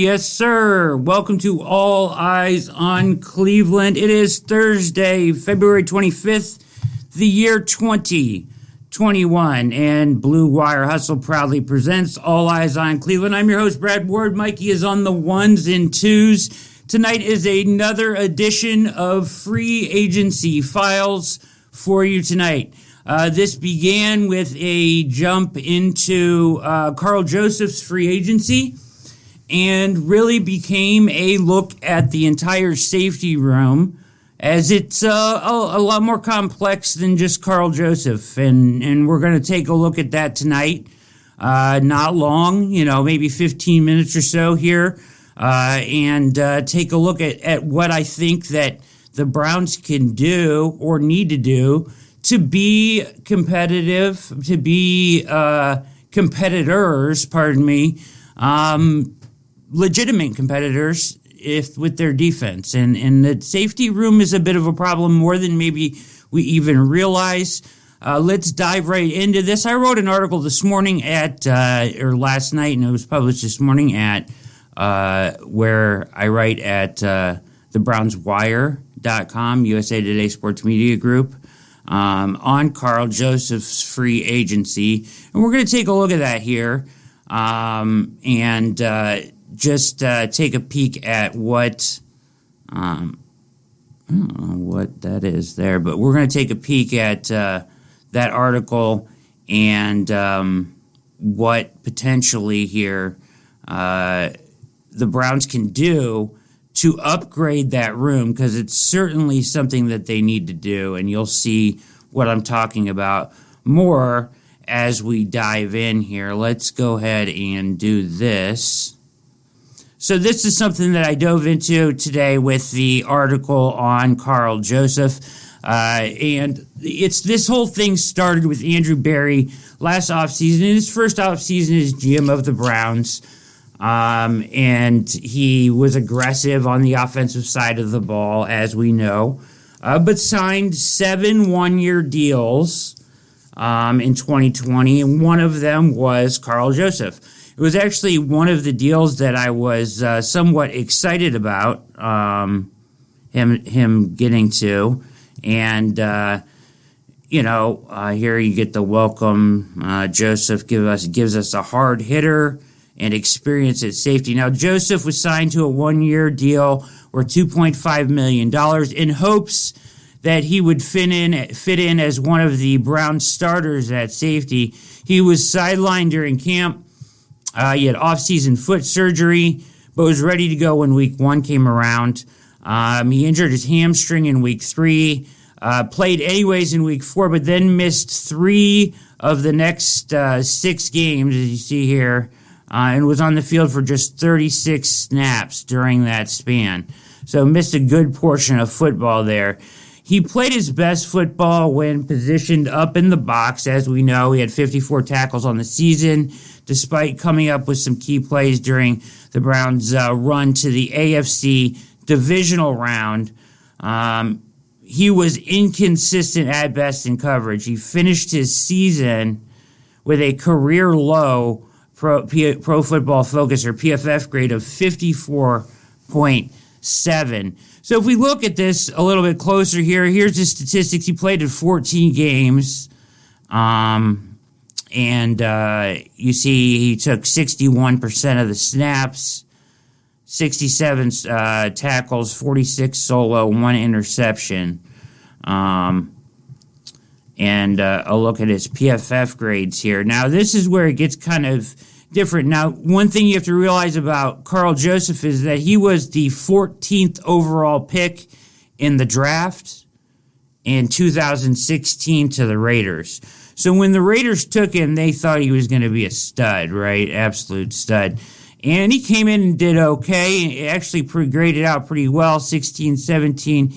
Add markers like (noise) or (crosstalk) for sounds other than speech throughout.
Yes, sir. Welcome to All Eyes on Cleveland. It is Thursday, February 25th, the year 2021, and Blue Wire Hustle proudly presents All Eyes on Cleveland. I'm your host, Brad Ward. Mikey is on the ones and twos. Tonight is another edition of free agency files for you tonight. Uh, this began with a jump into uh, Karl Joseph's free agency and really became a look at the entire safety room as it's uh, a, a, lot more complex than just Karl Joseph. And, and we're going to take a look at that tonight. Uh, not long, you know, maybe 15 minutes or so here, uh, and uh, take a look at, at what I think that the Browns can do or need to do to be competitive, to be uh, competitors, pardon me, um, legitimate competitors if with their defense. And and the safety room is a bit of a problem more than maybe we even realize. Uh, let's dive right into this. I wrote an article this morning at uh, or last night, and it was published this morning at uh, where I write at uh, the BrownsWire.com, USA Today Sports Media Group. Um, on Karl Joseph's free agency. And we're going to take a look at that here. Um, and uh, just uh, take a peek at what um, I don't know what that is there, but we're going to take a peek at uh, that article and um, what potentially here uh, the Browns can do to upgrade that room because it's certainly something that they need to do, and you'll see what I'm talking about more as we dive in here. Let's go ahead and do this. So, this is something that I dove into today with the article on Karl Joseph. Uh, and it's this whole thing started with Andrew Berry last offseason. In his first offseason as GM of the Browns. Um, and he was aggressive on the offensive side of the ball, as we know, uh, but signed seven one year deals um, in 2020. And one of them was Karl Joseph. It was actually one of the deals that I was uh, somewhat excited about um, him him getting to, and uh, you know uh, here you get the welcome. Uh, Joseph give us gives us a hard hitter and experience at safety. Now Joseph was signed to a one year deal worth two point five million dollars in hopes that he would fit in fit in as one of the Brown starters at safety. He was sidelined during camp uh, he had off-season foot surgery, but was ready to go when week one came around. Um, he injured his hamstring in week three, uh, played anyways in week four, but then missed three of the next uh, six games, as you see here, uh, and was on the field for just 36 snaps during that span. So missed a good portion of football there. He played his best football when positioned up in the box. As we know, he had 54 tackles on the season, despite coming up with some key plays during the Browns' uh, run to the AFC divisional round. Um, he was inconsistent at best in coverage. He finished his season with a career low pro, P, pro football focus or PFF grade of 54.7. So if we look at this a little bit closer here, here's the statistics. He played in 14 games. Um, and uh, you see he took 61% of the snaps, 67 uh, tackles, 46 solo, one interception. Um, and uh, a look at his PFF grades here. Now, this is where it gets kind of different. Now, one thing you have to realize about Karl Joseph is that he was the 14th overall pick in the draft in 2016 to the Raiders. So when the Raiders took him, they thought he was going to be a stud, right? Absolute stud. And he came in and did okay. Actually, graded out pretty well 16, 17,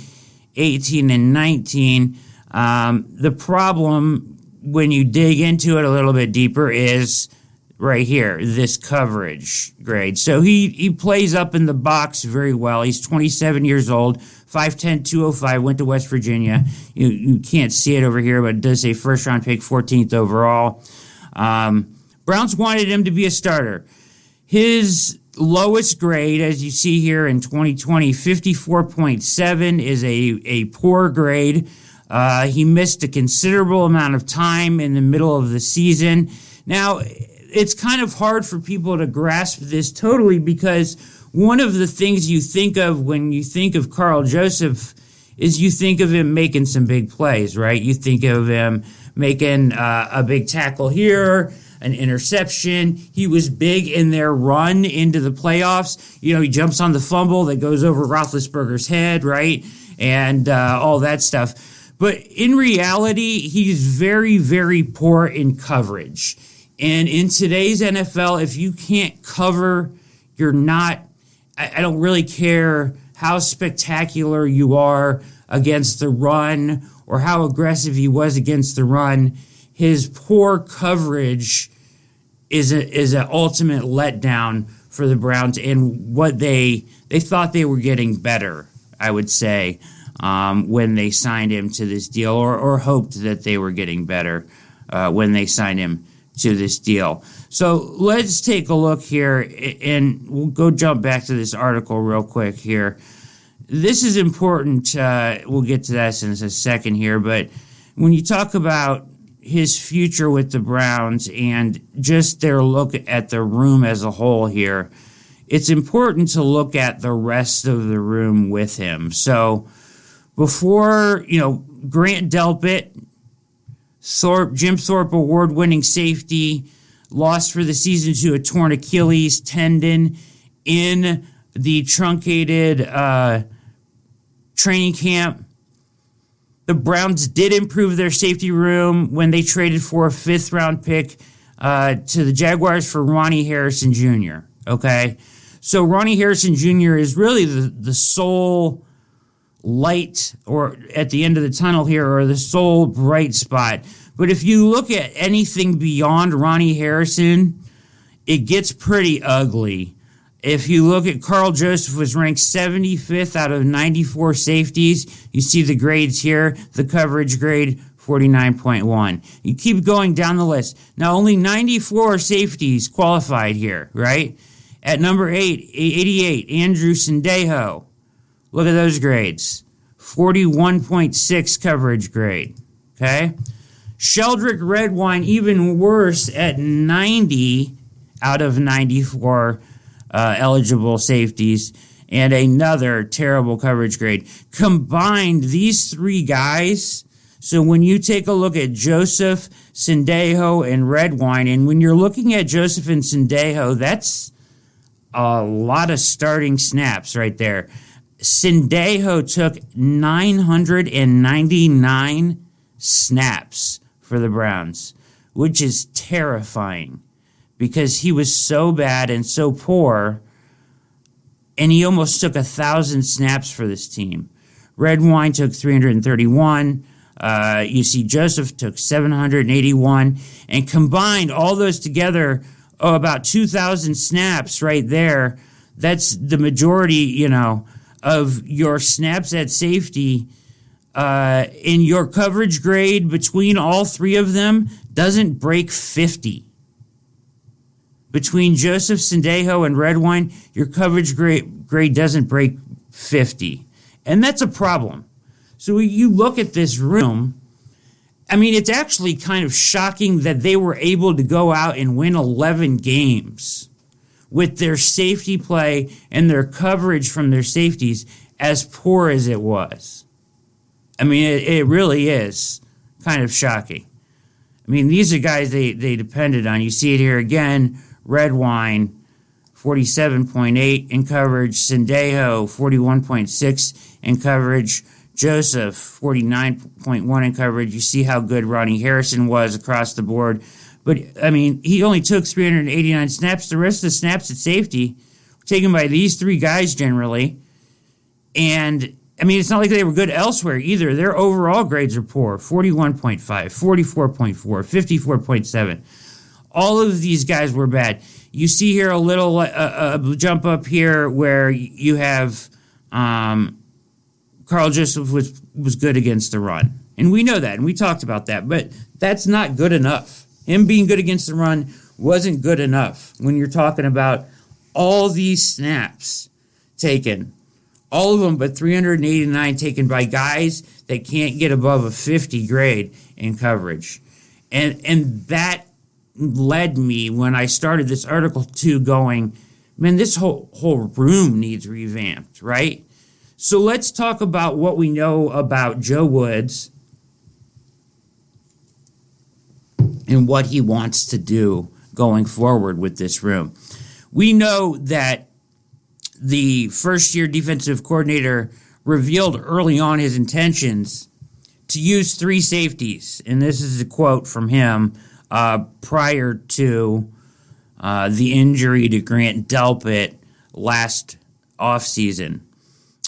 18, and 19. Um, the problem when you dig into it a little bit deeper is right here, this coverage grade. So he, he plays up in the box very well. He's 27 years old, 5'10, 205, went to West Virginia. You, you can't see it over here, but it does say first round pick, 14th overall. Um, Browns wanted him to be a starter. His lowest grade, as you see here in 2020, 54.7 is a, a poor grade. Uh, he missed a considerable amount of time in the middle of the season. Now, it's kind of hard for people to grasp this totally because one of the things you think of when you think of Karl Joseph is you think of him making some big plays, right? You think of him making uh, a big tackle here, an interception. He was big in their run into the playoffs. You know, he jumps on the fumble that goes over Roethlisberger's head, right? And uh, all that stuff. But in reality, he's very, very poor in coverage. And in today's NFL, if you can't cover, you're not, I, I don't really care how spectacular you are against the run or how aggressive he was against the run. His poor coverage is a, is an ultimate letdown for the Browns and what they they thought they were getting better. I would say um, when they signed him to this deal, or, or hoped that they were getting better uh, when they signed him to this deal. So let's take a look here, and we'll go jump back to this article real quick here. This is important. Uh, we'll get to that in a second here, but when you talk about his future with the Browns and just their look at the room as a whole here, it's important to look at the rest of the room with him. So before, you know, Grant Delpit, Thorpe, Jim Thorpe award winning safety, lost for the season to a torn Achilles tendon in the truncated uh, training camp the Browns did improve their safety room when they traded for a fifth round pick uh, to the Jaguars for Ronnie Harrison Jr. Okay. So Ronnie Harrison Jr. is really the, the sole light or at the end of the tunnel here or the sole bright spot. But if you look at anything beyond Ronnie Harrison, it gets pretty ugly if you look at Karl Joseph was ranked 75th out of 94 safeties. You see the grades here, the coverage grade 49.1. You keep going down the list. Now only 94 safeties qualified here, right? At number 8, 88, Andrew Sendejo. Look at those grades. 41.6 coverage grade. Okay? Sheldrick Redwine even worse at 90 out of 94 uh, eligible safeties and another terrible coverage grade. Combined, these three guys. So when you take a look at Joseph, Sendejo, and Redwine, and when you're looking at Joseph and Sendejo, that's a lot of starting snaps right there. Sendejo took 999 snaps for the Browns, which is terrifying because he was so bad and so poor, and he almost took a thousand snaps for this team. Redwine took 331. Uh, you see, Joseph took 781, and combined all those together, oh, about 2,000 snaps right there. That's the majority, you know, of your snaps at safety. Uh, in your coverage grade between all three of them doesn't break 50 between Joseph Sendejo and Redwine, your coverage grade, grade doesn't break 50. And that's a problem. So you look at this room, I mean, it's actually kind of shocking that they were able to go out and win 11 games with their safety play and their coverage from their safeties as poor as it was. I mean, it, it really is kind of shocking. I mean, these are guys they, they depended on. You see it here again Redwine, 47.8 in coverage. Sendejo, 41.6 in coverage. Joseph, 49.1 in coverage. You see how good Ronnie Harrison was across the board. But, I mean, he only took 389 snaps. The rest of the snaps at safety were taken by these three guys generally. And, I mean, it's not like they were good elsewhere either. Their overall grades are poor 41.5, 44.4, 54.7 all of these guys were bad. You see here a little uh, uh, jump up here where you have um, Karl Joseph was was good against the run, and we know that, and we talked about that. But that's not good enough. Him being good against the run wasn't good enough when you're talking about all these snaps taken, all of them but 389 taken by guys that can't get above a 50 grade in coverage. And and that led me when I started this article to going, man, this whole whole room needs revamped, right? So let's talk about what we know about Joe Woods and what he wants to do going forward with this room. We know that the first year defensive coordinator revealed early on his intentions to use three safeties. And this is a quote from him uh, prior to uh, the injury to Grant Delpit last offseason.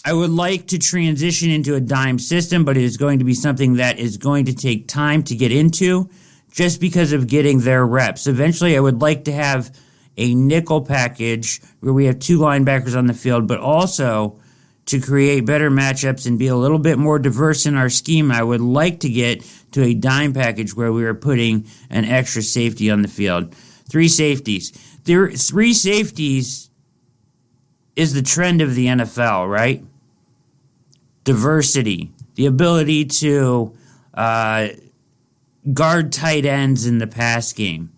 I would like to transition into a dime system, but it is going to be something that is going to take time to get into just because of getting their reps. Eventually, I would like to have a nickel package where we have two linebackers on the field, but also to create better matchups and be a little bit more diverse in our scheme, I would like to get to a dime package where we are putting an extra safety on the field. Three safeties. There three safeties is the trend of the NFL, right? Diversity, the ability to uh, guard tight ends in the pass game,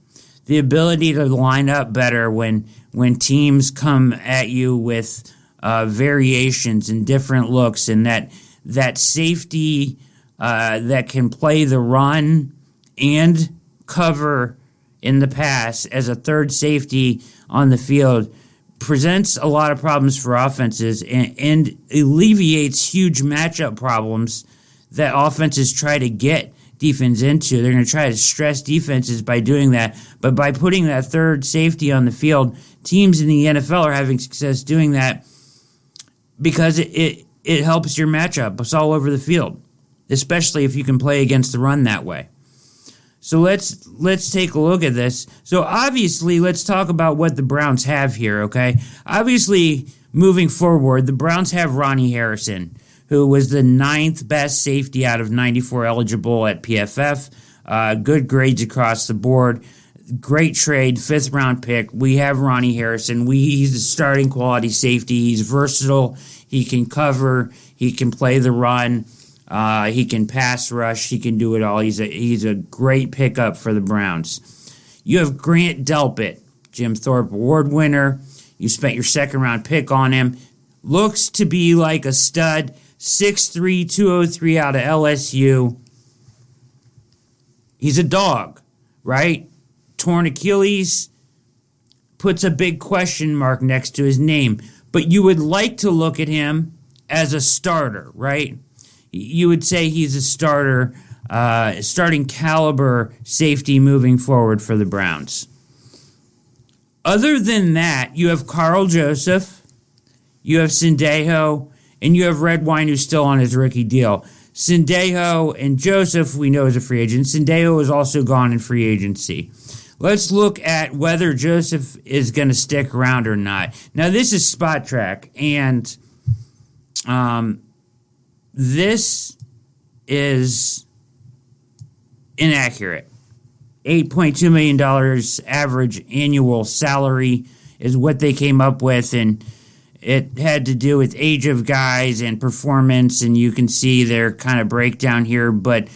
the ability to line up better when when teams come at you with uh, variations and different looks, and that that safety uh, that can play the run and cover in the pass as a third safety on the field presents a lot of problems for offenses and, and alleviates huge matchup problems that offenses try to get defense into. They're going to try to stress defenses by doing that. But by putting that third safety on the field, teams in the NFL are having success doing that because it, it, it helps your matchup. It's all over the field, especially if you can play against the run that way. So let's let's take a look at this. So obviously, let's talk about what the Browns have here, okay? Obviously, moving forward, the Browns have Ronnie Harrison who was the ninth best safety out of 94 eligible at PFF. Uh, good grades across the board. Great trade, fifth round pick. We have Ronnie Harrison. We, he's a starting quality safety. He's versatile. He can cover. He can play the run. Uh, he can pass rush. He can do it all. He's a he's a great pickup for the Browns. You have Grant Delpit, Jim Thorpe Award winner. You spent your second round pick on him. Looks to be like a stud. 6'3, 203 out of LSU. He's a dog, right? Torn Achilles puts a big question mark next to his name. But you would like to look at him as a starter, right? You would say he's a starter, uh, starting caliber safety moving forward for the Browns. Other than that, you have Karl Joseph, you have Sendejo, and you have Redwine who's still on his rookie deal. Sendejo and Joseph, we know is a free agent. Sendejo is also gone in free agency. Let's look at whether Joseph is going to stick around or not. Now, this is Spotrac, and um, this is inaccurate. $8.2 million average annual salary is what they came up with, and it had to do with age of guys and performance, and you can see their kind of breakdown here. But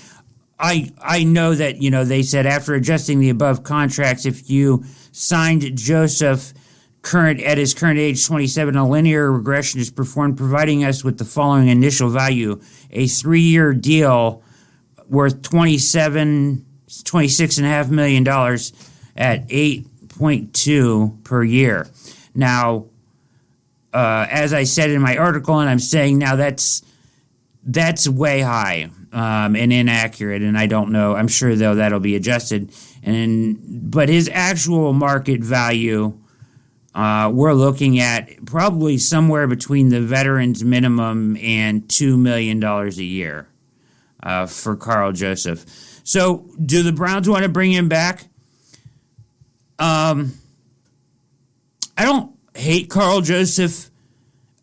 I I know that you know they said after adjusting the above contracts, if you signed Joseph current at his current age 27 a linear regression is performed providing us with the following initial value a three-year deal worth 27 26 and a half million dollars at 8.2 per year now uh, as I said in my article, and I'm saying now that's that's way high um, and inaccurate, and I don't know. I'm sure though that'll be adjusted. And but his actual market value, uh, we're looking at probably somewhere between the veterans minimum and two million dollars a year uh, for Karl Joseph. So, do the Browns want to bring him back? Um, I don't hate Karl Joseph.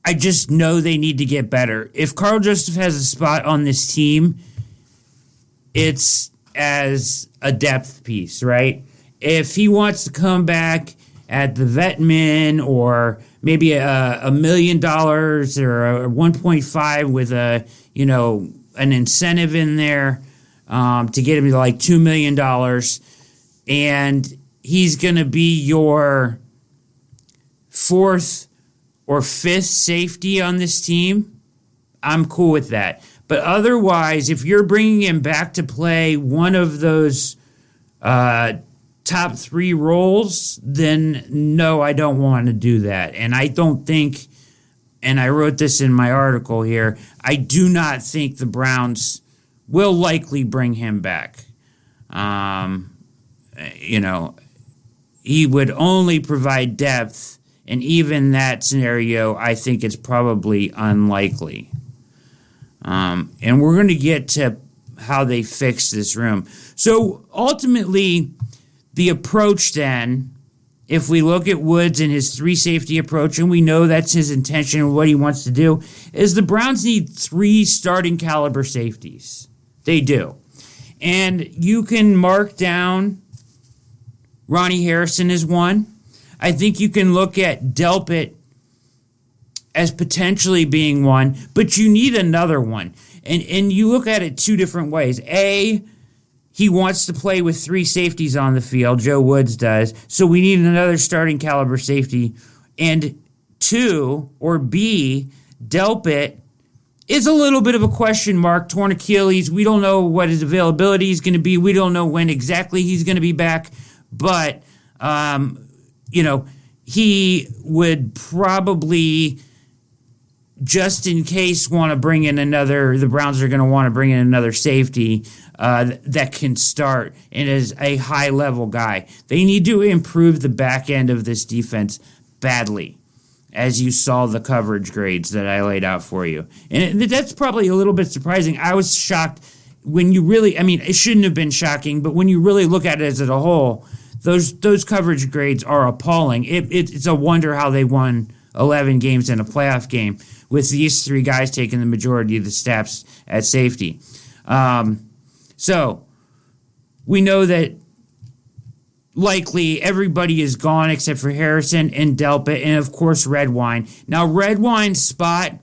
I just know they need to get better. If Karl Joseph has a spot on this team, it's as a depth piece, right? If he wants to come back at the Vetman or maybe a, a million dollars or a 1.5 with a you know an incentive in there um, to get him to like two million dollars, and he's going to be your fourth or fifth safety on this team. I'm cool with that. But otherwise, if you're bringing him back to play one of those uh, top three roles, then no, I don't want to do that. And I don't think, and I wrote this in my article here, I do not think the Browns will likely bring him back. Um, you know, he would only provide depth, and even that scenario, I think it's probably unlikely. Um, and we're going to get to how they fix this room. So ultimately, the approach then, if we look at Woods and his three safety approach, and we know that's his intention and what he wants to do, is the Browns need three starting caliber safeties. They do. And you can mark down Ronnie Harrison as one. I think you can look at Delpit as potentially being one, but you need another one. And and you look at it two different ways. A he wants to play with three safeties on the field. Joe Woods does. So we need another starting caliber safety. And two, or B, Delpit is a little bit of a question mark. Torn Achilles. We don't know what his availability is going to be. We don't know when exactly he's going to be back. But, um, you know, he would probably just in case want to bring in another the browns are going to want to bring in another safety uh, that can start and is a high level guy. They need to improve the back end of this defense badly as you saw the coverage grades that i laid out for you. And that's probably a little bit surprising. I was shocked when you really i mean it shouldn't have been shocking but when you really look at it as a whole those those coverage grades are appalling it, it, it's a wonder how they won 11 games in a playoff game with these three guys taking the majority of the steps at safety. Um, so we know that likely everybody is gone except for Harrison and Delpit, and of course Redwine. Now Red Redwine's spot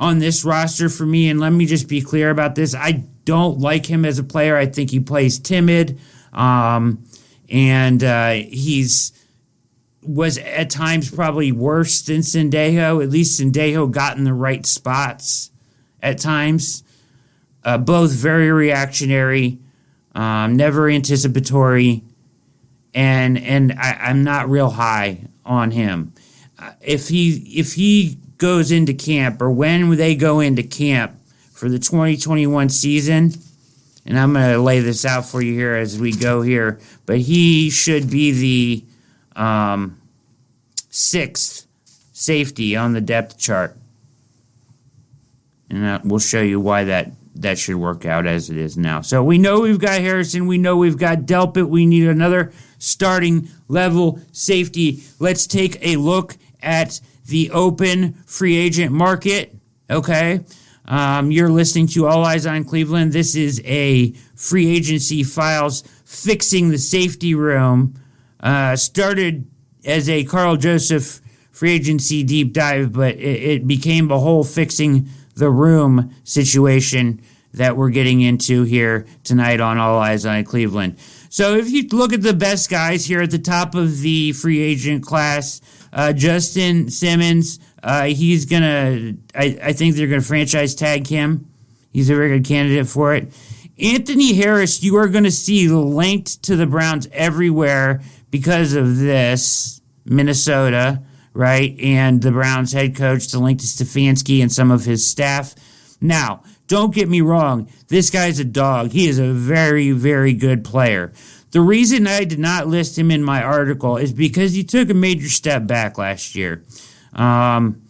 on this roster for me, and let me just be clear about this: I don't like him as a player. I think he plays timid, um, and uh, he's was at times probably worse than Sendejo. At least Sendejo got in the right spots at times. Uh, both very reactionary, um, never anticipatory, and and I, am not real high on him. Uh, if he if he goes into camp or when they go into camp for the 2021 season, and I'm going to lay this out for you here as we go here, but he should be the um, sixth safety on the depth chart. And we'll show you why that, that should work out as it is now. So we know we've got Harrison. We know we've got Delpit. We need another starting level safety. Let's take a look at the open free agent market. Okay. Um, you're listening to All Eyes on Cleveland. This is a free agency files fixing the safety room. Uh, started as a Karl Joseph free agency deep dive, but it, it became a whole fixing the room situation that we're getting into here tonight on All Eyes on Cleveland. So if you look at the best guys here at the top of the free agent class, uh, Justin Simmons, uh, he's gonna. I, I think they're gonna franchise tag him. He's a very good candidate for it. Anthony Harris, you are going to see linked to the Browns everywhere because of this Minnesota, right? And the Browns head coach the link to Stefanski and some of his staff. Now, don't get me wrong, this guy's a dog. He is a very, very good player. The reason I did not list him in my article is because he took a major step back last year. Um,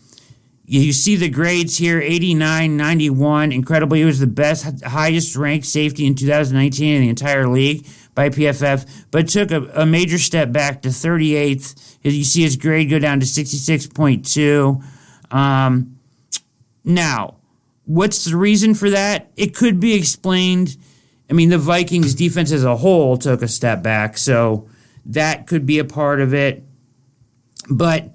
you see the grades here 89, 91. Incredibly, he was the best, highest ranked safety in 2019 in the entire league by PFF, but took a, a major step back to 38th. You see his grade go down to 66.2. Um, now, what's the reason for that? It could be explained. I mean, the Vikings defense as a whole took a step back, so that could be a part of it. But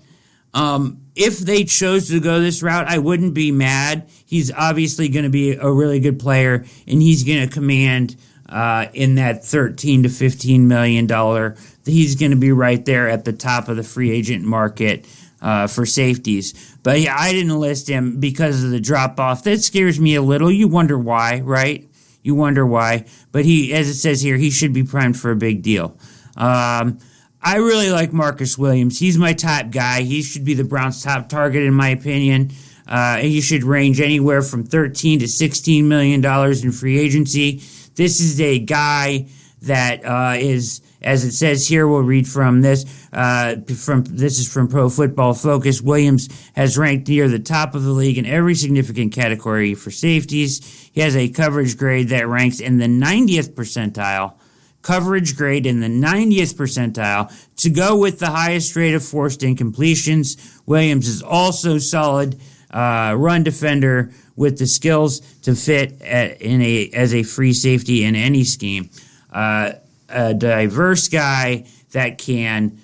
um, if they chose to go this route, I wouldn't be mad. He's obviously going to be a really good player, and he's going to command uh, in that 13 to 15 million dollar. He's going to be right there at the top of the free agent market uh, for safeties. But yeah, I didn't list him because of the drop off. That scares me a little. You wonder why, right? You wonder why. But he, as it says here, he should be primed for a big deal. Um, I really like Marcus Williams. He's my top guy. He should be the Browns' top target, in my opinion. Uh, he should range anywhere from 13 to 16 million dollars in free agency. This is a guy that uh, is, as it says here, we'll read from this. Uh, from this is from Pro Football Focus. Williams has ranked near the top of the league in every significant category for safeties. He has a coverage grade that ranks in the 90th percentile coverage grade in the 90th percentile to go with the highest rate of forced incompletions. Williams is also solid uh, run defender with the skills to fit at, in a as a free safety in any scheme. Uh, a diverse guy that can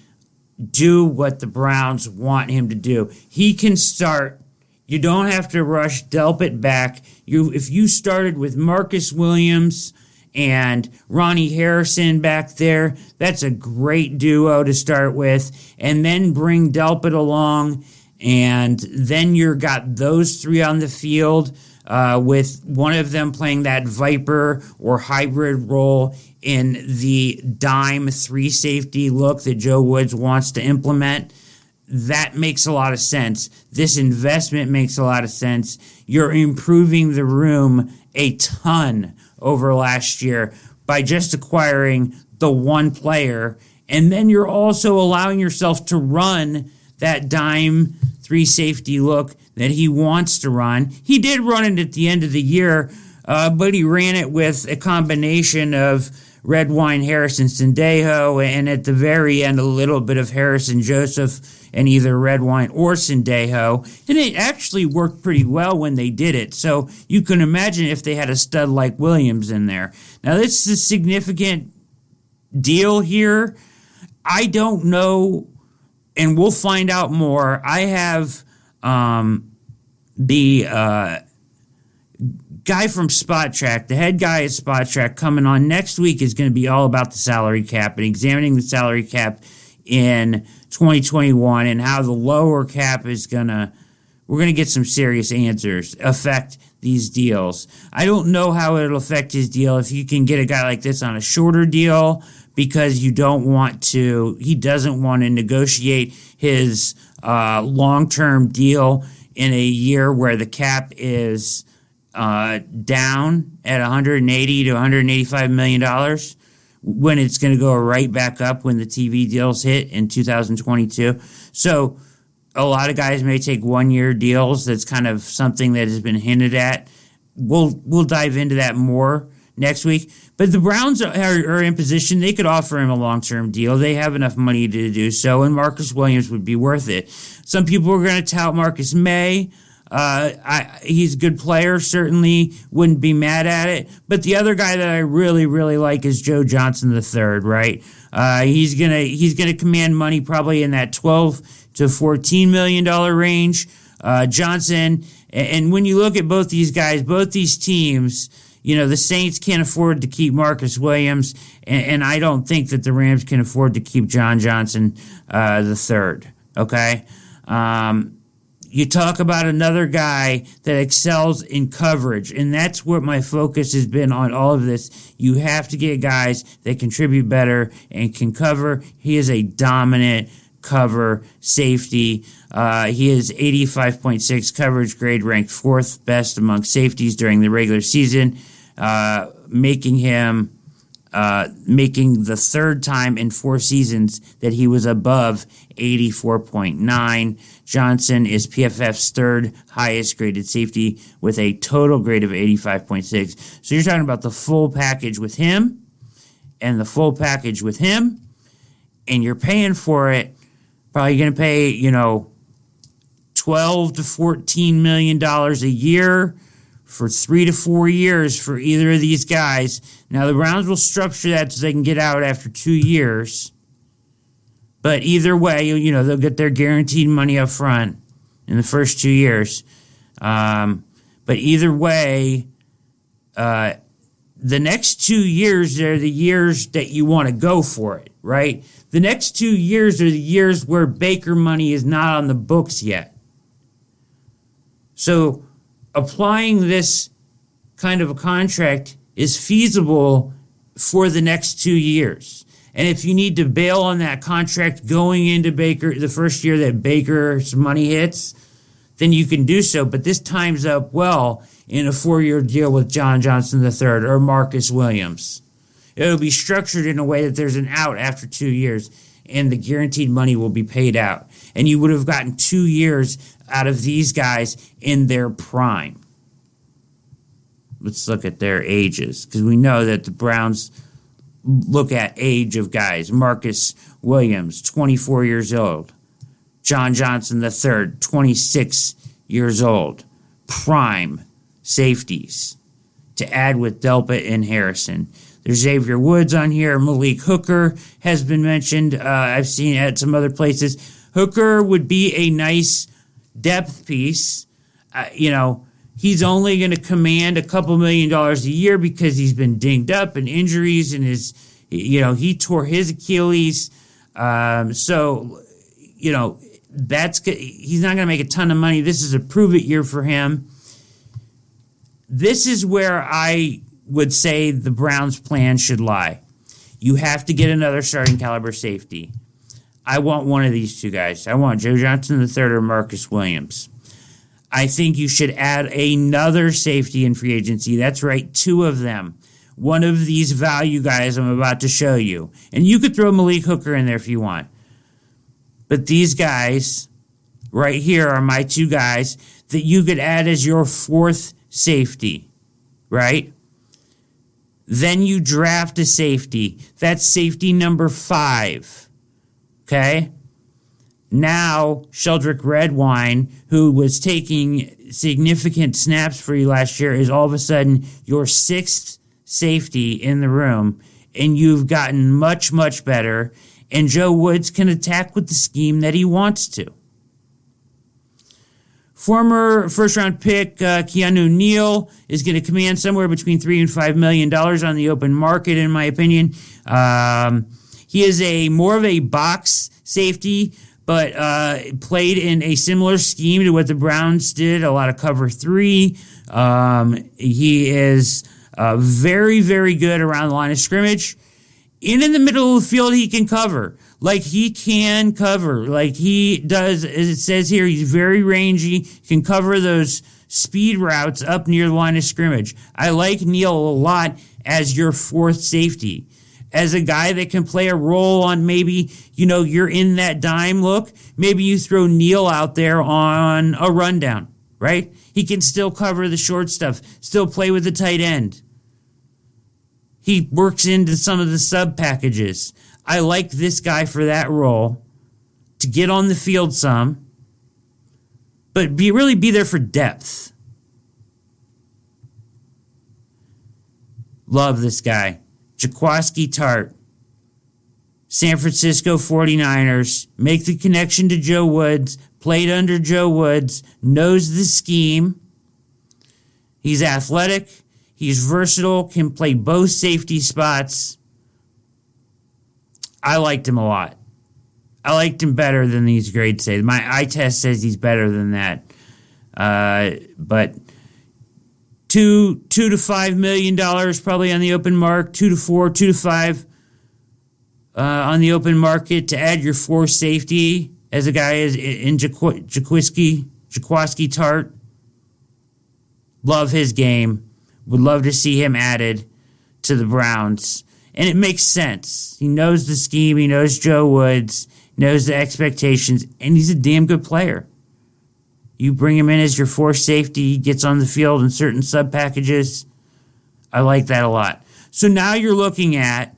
do what the Browns want him to do. He can start. You don't have to rush Delpit back. You if you started with Marcus Williams and Ronnie Harrison back there. That's a great duo to start with. And then bring Delpit along, and then you've got those three on the field. Uh, with one of them playing that Viper or hybrid role in the dime three safety look that Joe Woods wants to implement. That makes a lot of sense. This investment makes a lot of sense. You're improving the room a ton over last year by just acquiring the one player. And then you're also allowing yourself to run that dime three safety look that he wants to run. He did run it at the end of the year, uh, but he ran it with a combination of Redwine Harrison Sendejo and at the very end a little bit of Harrison Joseph and either Redwine or Sendejo. And it actually worked pretty well when they did it. So you can imagine if they had a stud like Williams in there. Now, this is a significant deal here. I don't know, and we'll find out more. I have um, the uh, guy from Spotrac, the head guy at Spotrac, coming on next week is going to be all about the salary cap and examining the salary cap in 2021 and how the lower cap is going to we're going to get some serious answers affect these deals. I don't know how it'll affect his deal if you can get a guy like this on a shorter deal because you don't want to he doesn't want to negotiate his uh, long-term deal in a year where the cap is uh, down at 180 to 185 million dollars when it's going to go right back up when the TV deals hit in 2022. So a lot of guys may take one year deals. That's kind of something that has been hinted at. We'll we'll dive into that more next week. But the Browns are, are in position; they could offer him a long term deal. They have enough money to do so, and Marcus Williams would be worth it. Some people are going to tout Marcus Maye. Uh, I, he's a good player, certainly wouldn't be mad at it. But the other guy that I really, really like is Joe Johnson the third. Right? Uh, he's gonna he's gonna command money probably in that twelve to fourteen million dollar range. Uh, Johnson, and when you look at both these guys, both these teams, you know the Saints can't afford to keep Marcus Williams, and, and I don't think that the Rams can afford to keep John Johnson uh, the third. Okay. Um, you talk about another guy that excels in coverage, and that's what my focus has been on all of this. You have to get guys that contribute better and can cover. He is a dominant cover safety. Uh, he is 85.6 coverage grade, ranked fourth best among safeties during the regular season, uh, making him uh, making the third time in four seasons that he was above 84.9. Johnson is PFF's third highest graded safety with a total grade of 85.6. So you're talking about the full package with him and the full package with him, and you're paying for it. Probably going to pay, you know, 12 to 14 million dollars a year for three to four years for either of these guys. Now, the Browns will structure that so they can get out after two years. But either way, you, know, they'll get their guaranteed money up front in the first two years. Um, but either way, uh, the next two years are the years that you want to go for it, right? The next two years are the years where Baker money is not on the books yet. So applying this kind of a contract is feasible for the next two years. And if you need to bail on that contract going into Baker the first year that Baker's money hits, then you can do so. But this times up well in a four year deal with John Johnson III or Marcus Williams. It'll be structured in a way that there's an out after two years and the guaranteed money will be paid out. And you would have gotten two years out of these guys in their prime. Let's look at their ages because we know that the Browns look at age of guys. Marcus Williams, 24 years old. John Johnson III, 26 years old. Prime safeties to add with Delpit and Harrison. There's Xavier Woods on here. Malik Hooker has been mentioned. Uh, I've seen at some other places. Hooker would be a nice depth piece. Uh, you know, he's only going to command a couple million dollars a year because he's been dinged up and injuries and his, you know, he tore his Achilles. Um, so, you know, that's he's not going to make a ton of money. This is a prove it year for him. This is where I would say the Browns' plan should lie. You have to get another starting caliber safety. I want one of these two guys. I want Joe Johnson III or Marcus Williams. I think you should add another safety in free agency. That's right, two of them. One of these value guys I'm about to show you. And you could throw Malik Hooker in there if you want. But these guys right here are my two guys that you could add as your fourth safety, right? Then you draft a safety. That's safety number five. Okay? Now, Sheldrick Redwine, who was taking significant snaps for you last year, is all of a sudden your sixth safety in the room, and you've gotten much, much better. And Joe Woods can attack with the scheme that he wants to. Former first round pick uh, Keanu Neal is going to command somewhere between three and five million dollars on the open market, in my opinion. Um, he is a more of a box safety, but uh, played in a similar scheme to what the Browns did. A lot of cover three. Um, he is uh, very, very good around the line of scrimmage. In in the middle of the field, he can cover like he can cover, like he does, as it says here, he's very rangy, can cover those speed routes up near the line of scrimmage. I like Neal a lot as your fourth safety. As a guy that can play a role on maybe, you know, you're in that dime look, maybe you throw Neal out there on a rundown, right? He can still cover the short stuff, still play with the tight end. He works into some of the sub packages. I like this guy for that role to get on the field some, but be really be there for depth. Love this guy. Jaquiski Tartt, San Francisco 49ers. Make the connection to Joe Woods. Played under Joe Woods. Knows the scheme. He's athletic. He's versatile. Can play both safety spots. I liked him a lot. I liked him better than these grades say. My eye test says he's better than that. Uh, but two two to five million dollars probably on the open mark. Two to four, two to five uh, on the open market to add your four safety as a guy is in Jaquiski Jaquiski Tartt. Love his game. Would love to see him added to the Browns and it makes sense. He knows the scheme, he knows Joe Woods, knows the expectations, and he's a damn good player. You bring him in as your force safety, he gets on the field in certain sub packages. I like that a lot. So now you're looking at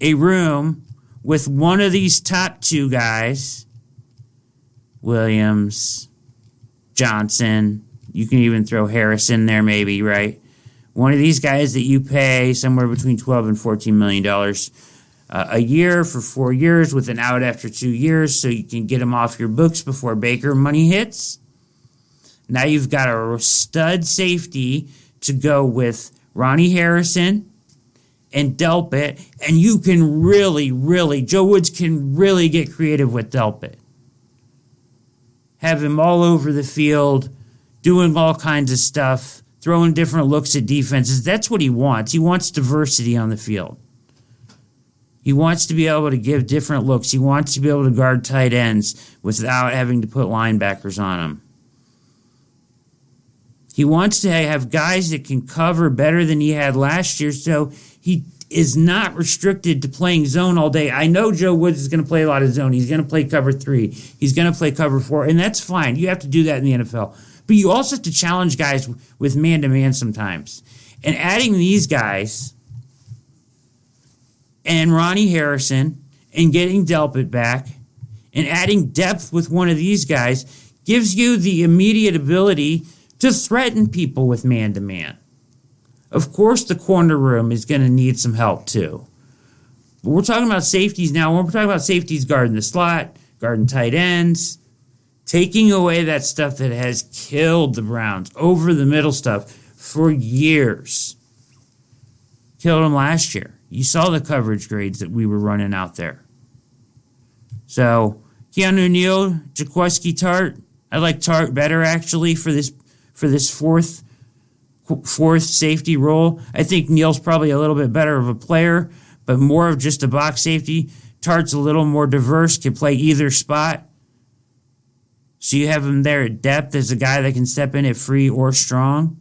a room with one of these top two guys Williams, Johnson. You can even throw Harris in there, maybe, right? one of these guys that you pay somewhere between 12 and 14 million dollars uh, a year for four years with an out after two years so you can get them off your books before Baker money hits. Now you've got a stud safety to go with Ronnie Harrison and Delpit, and you can really, really, Joe Woods can really get creative with Delpit. Have him all over the field, doing all kinds of stuff, throwing different looks at defenses. That's what he wants. He wants diversity on the field. He wants to be able to give different looks. He wants to be able to guard tight ends without having to put linebackers on them. He wants to have guys that can cover better than he had last year, so he is not restricted to playing zone all day. I know Joe Woods is going to play a lot of zone. He's going to play cover three. He's going to play cover four, and that's fine. You have to do that in the NFL. But you also have to challenge guys with man to man sometimes. And adding these guys and Ronnie Harrison and getting Delpit back and adding depth with one of these guys gives you the immediate ability to threaten people with man to man. Of course, the corner room is going to need some help too. But we're talking about safeties now. We're talking about safeties guarding the slot, guarding tight ends, taking away that stuff that has killed the Browns, over the middle stuff for years. Killed them last year. You saw the coverage grades that we were running out there. So, Keanu Neal, Jaquiski Tartt. I like Tartt better actually for this for this fourth fourth safety role. I think Neal's probably a little bit better of a player, but more of just a box safety. Tartt's a little more diverse, can play either spot. So you have him there at depth as a guy that can step in at free or strong.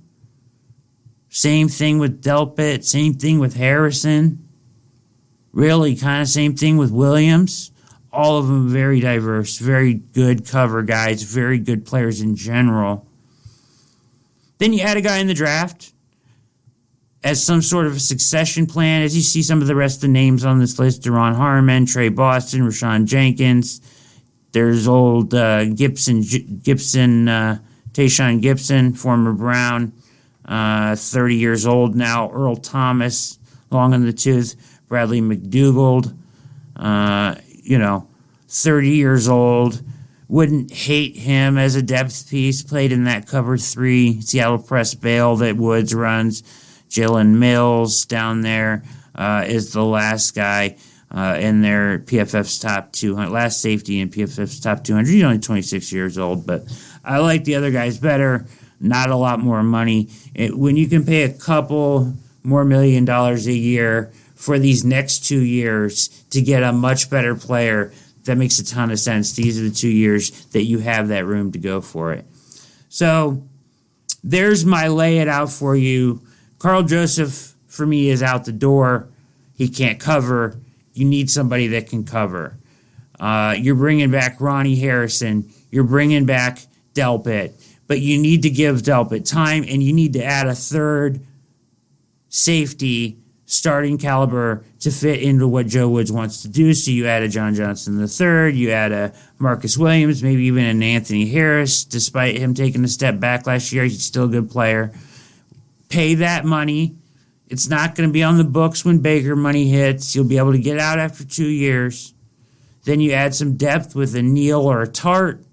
Same thing with Delpit, same thing with Harrison. Really, kind of same thing with Williams. All of them very diverse, very good cover guys, very good players in general. Then you add a guy in the draft as some sort of a succession plan. As you see some of the rest of the names on this list Duron Harmon, Tre Boston, Rayshawn Jenkins. There's old uh, Gibson, Gibson, uh, Tashaun Gipson, former Brown, uh, 30 years old now. Earl Thomas, long in the tooth. Bradley McDougald, uh, you know, 30 years old wouldn't hate him as a depth piece. Played in that cover three Seattle Press bail that Woods runs. Jalen Mills down there uh, is the last guy uh, in their PFF's top 200, last safety in PFF's top 200. He's only 26 years old, but I like the other guys better. Not a lot more money. It, when you can pay a couple more million dollars a year for these next two years to get a much better player that makes a ton of sense. These are the two years that you have that room to go for it. So there's my lay it out for you. Karl Joseph, for me, is out the door. He can't cover. You need somebody that can cover. Uh, you're bringing back Ronnie Harrison. You're bringing back Delpit. But you need to give Delpit time and you need to add a third safety starting caliber to fit into what Joe Woods wants to do. So you add a John Johnson the third, you add a Marcus Williams, maybe even an Anthony Harris. Despite him taking a step back last year, he's still a good player. Pay that money. It's not going to be on the books when Baker money hits. You'll be able to get out after two years. Then you add some depth with a Neal or a Tartt.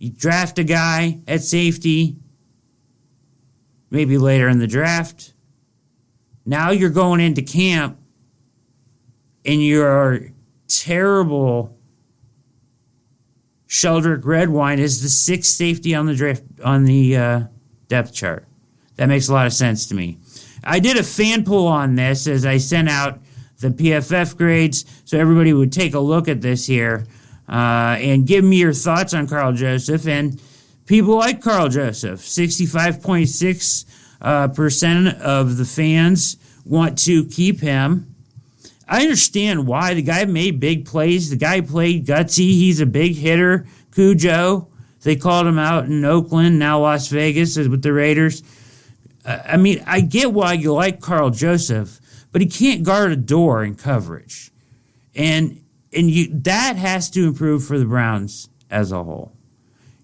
You draft a guy at safety maybe later in the draft. Now you're going into camp and your terrible Sheldrick Redwine is the sixth safety on the draft on the uh, depth chart. That makes a lot of sense to me. I did a fan poll on this as I sent out the PFF grades, so everybody would take a look at this here uh, and give me your thoughts on Karl Joseph. And people like Karl Joseph. 65.6 uh, percent of the fans want to keep him. I understand why. The guy made big plays. The guy played gutsy. He's a big hitter. Cujo. They called him out in Oakland, now Las Vegas is with the Raiders. Uh, I mean, I get why you like Karl Joseph, but he can't guard a door in coverage. And and you that has to improve for the Browns as a whole.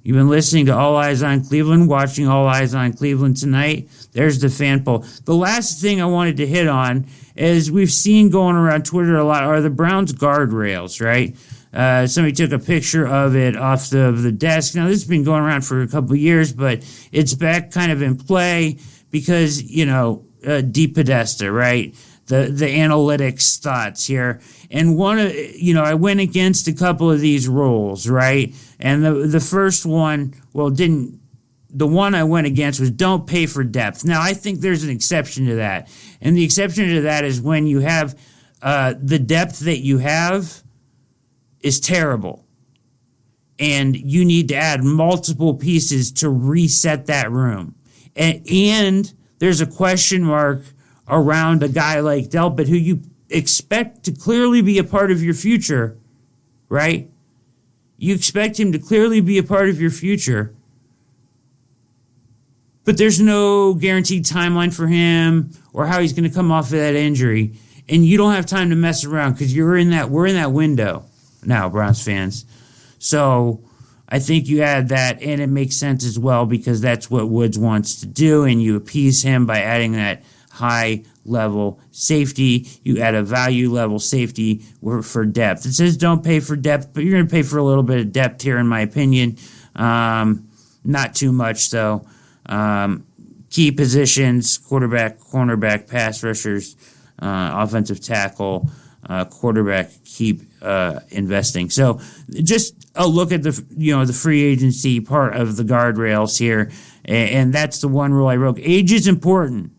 You've been listening to All Eyes on Cleveland, watching All Eyes on Cleveland tonight. There's the fan poll. The last thing I wanted to hit on is we've seen going around Twitter a lot are the Browns guardrails, right? Uh, somebody took a picture of it off the, the desk. Now, this has been going around for a couple years, but it's back kind of in play because, you know, uh, DePodesta, right? The, the analytics thoughts here. And one of, you know, I went against a couple of these rules, right? And the, the first one, well, didn't, the one I went against was don't pay for depth. Now, I think there's an exception to that. And the exception to that is when you have uh, the depth that you have is terrible. And you need to add multiple pieces to reset that room. And, and there's a question mark around a guy like Delpit who you expect to clearly be a part of your future, right? You expect him to clearly be a part of your future. But there's no guaranteed timeline for him or how he's going to come off of that injury. And you don't have time to mess around because you're in that we're in that window now, Browns fans. So I think you add that, and it makes sense as well because that's what Woods wants to do, and you appease him by adding that high level safety. You add a value level safety for depth. It says don't pay for depth, but you're going to pay for a little bit of depth here, in my opinion. Um, not too much, though. Um, key positions quarterback, cornerback, pass rushers, uh, offensive tackle uh, quarterback keep uh, investing. So just a look at the you know the free agency part of the guardrails here, and, and that's the one rule I wrote. Age is important.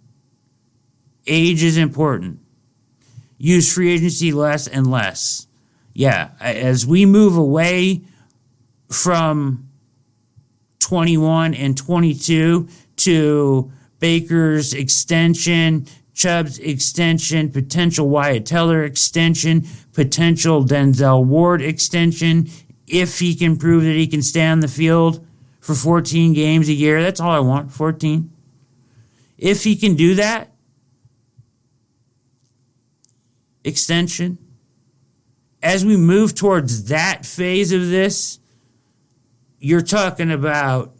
Age is important. Use free agency less and less. Yeah, as we move away from 21 and 22 to Baker's extension Chubb's extension, potential Wyatt Teller extension, potential Denzel Ward extension, if he can prove that he can stay on the field for 14 games a year. That's all I want, 14. If he can do that, extension, as we move towards that phase of this, you're talking about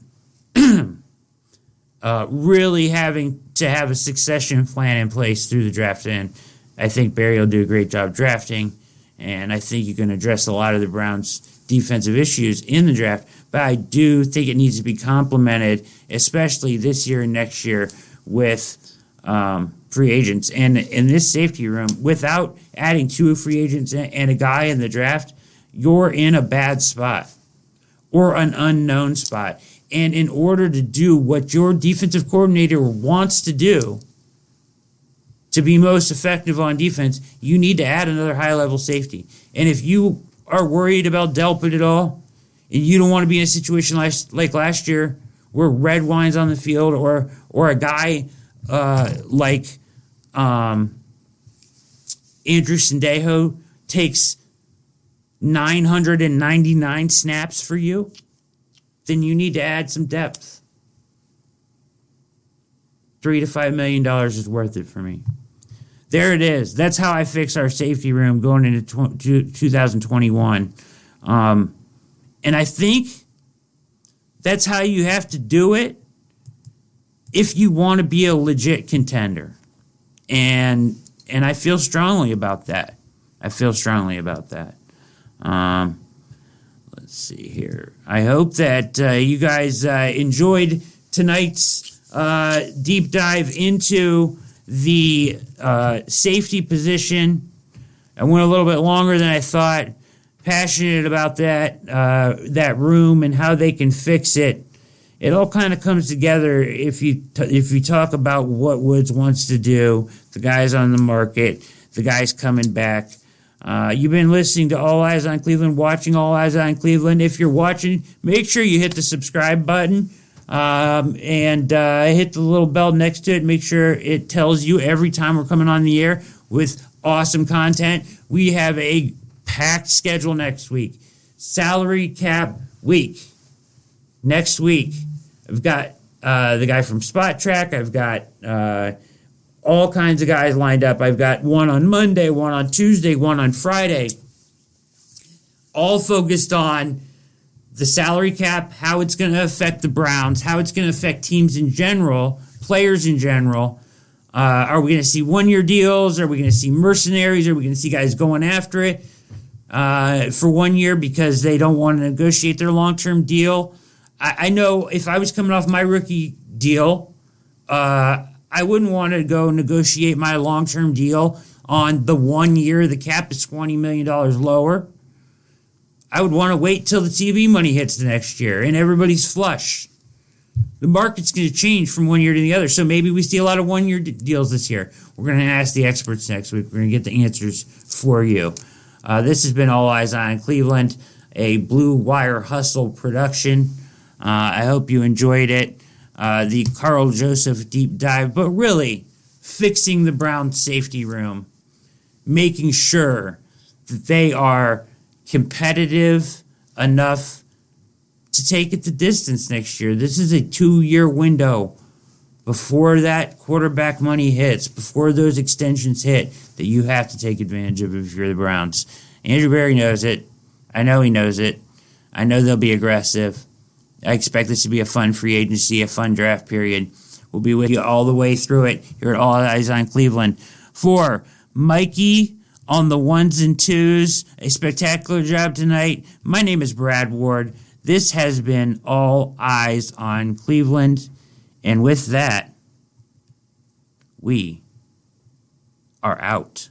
(clears throat) uh, really having to have a succession plan in place through the draft. And I think Berry will do a great job drafting. And I think you can address a lot of the Browns' defensive issues in the draft. But I do think it needs to be complemented, especially this year and next year, with um, free agents. And in this safety room, without adding two free agents and a guy in the draft, you're in a bad spot or an unknown spot. And in order to do what your defensive coordinator wants to do to be most effective on defense, you need to add another high level safety. And if you are worried about Delpit at all, and you don't want to be in a situation like, like last year where Redwine's on the field or or a guy uh, like um, Andrew Sendejo takes 999 snaps for you then you need to add some depth. Three to five million dollars is worth it for me. There it is. That's how I fix our safety room going into 2021. Um, and I think that's how you have to do it if you want to be a legit contender. And and I feel strongly about that. I feel strongly about that. Um, let's see here. I hope that uh, you guys uh, enjoyed tonight's uh, deep dive into the uh, safety position. I went a little bit longer than I thought. Passionate about that uh, that room and how they can fix it. It all kind of comes together if you t- if you talk about what Woods wants to do, the guys on the market, the guys coming back. Uh, you've been listening to All Eyes on Cleveland, watching All Eyes on Cleveland. If you're watching, make sure you hit the subscribe button um, and uh, hit the little bell next to it. Make sure it tells you every time we're coming on the air with awesome content. We have a packed schedule next week. Salary cap week. Next week, I've got uh, the guy from Spotrac. I've got uh, all kinds of guys lined up. I've got one on Monday, one on Tuesday, one on Friday, all focused on the salary cap, how it's going to affect the Browns, how it's going to affect teams in general, players in general. Uh, are we going to see one year deals? Are we going to see mercenaries? Are we going to see guys going after it uh, for one year because they don't want to negotiate their long term deal? I, I, know if I was coming off my rookie deal, uh, I wouldn't want to go negotiate my long term deal on the one year the cap is $20 million lower. I would want to wait till the TV money hits the next year and everybody's flush. The market's going to change from one year to the other. So maybe we see a lot of one year deals this year. We're going to ask the experts next week. We're going to get the answers for you. Uh, this has been All Eyes on Cleveland, a Blue Wire Hustle production. Uh, I hope you enjoyed it. Uh, the Karl Joseph deep dive, but really fixing the Brown safety room, making sure that they are competitive enough to take it the distance next year. This is a two year window before that quarterback money hits, before those extensions hit, that you have to take advantage of if you're the Browns. Andrew Berry knows it. I know he knows it. I know they'll be aggressive. I expect this to be a fun free agency, a fun draft period. We'll be with you all the way through it here at All Eyes on Cleveland. For Mikey on the ones and twos. A spectacular job tonight. My name is Brad Ward. This has been All Eyes on Cleveland. And with that, we are out.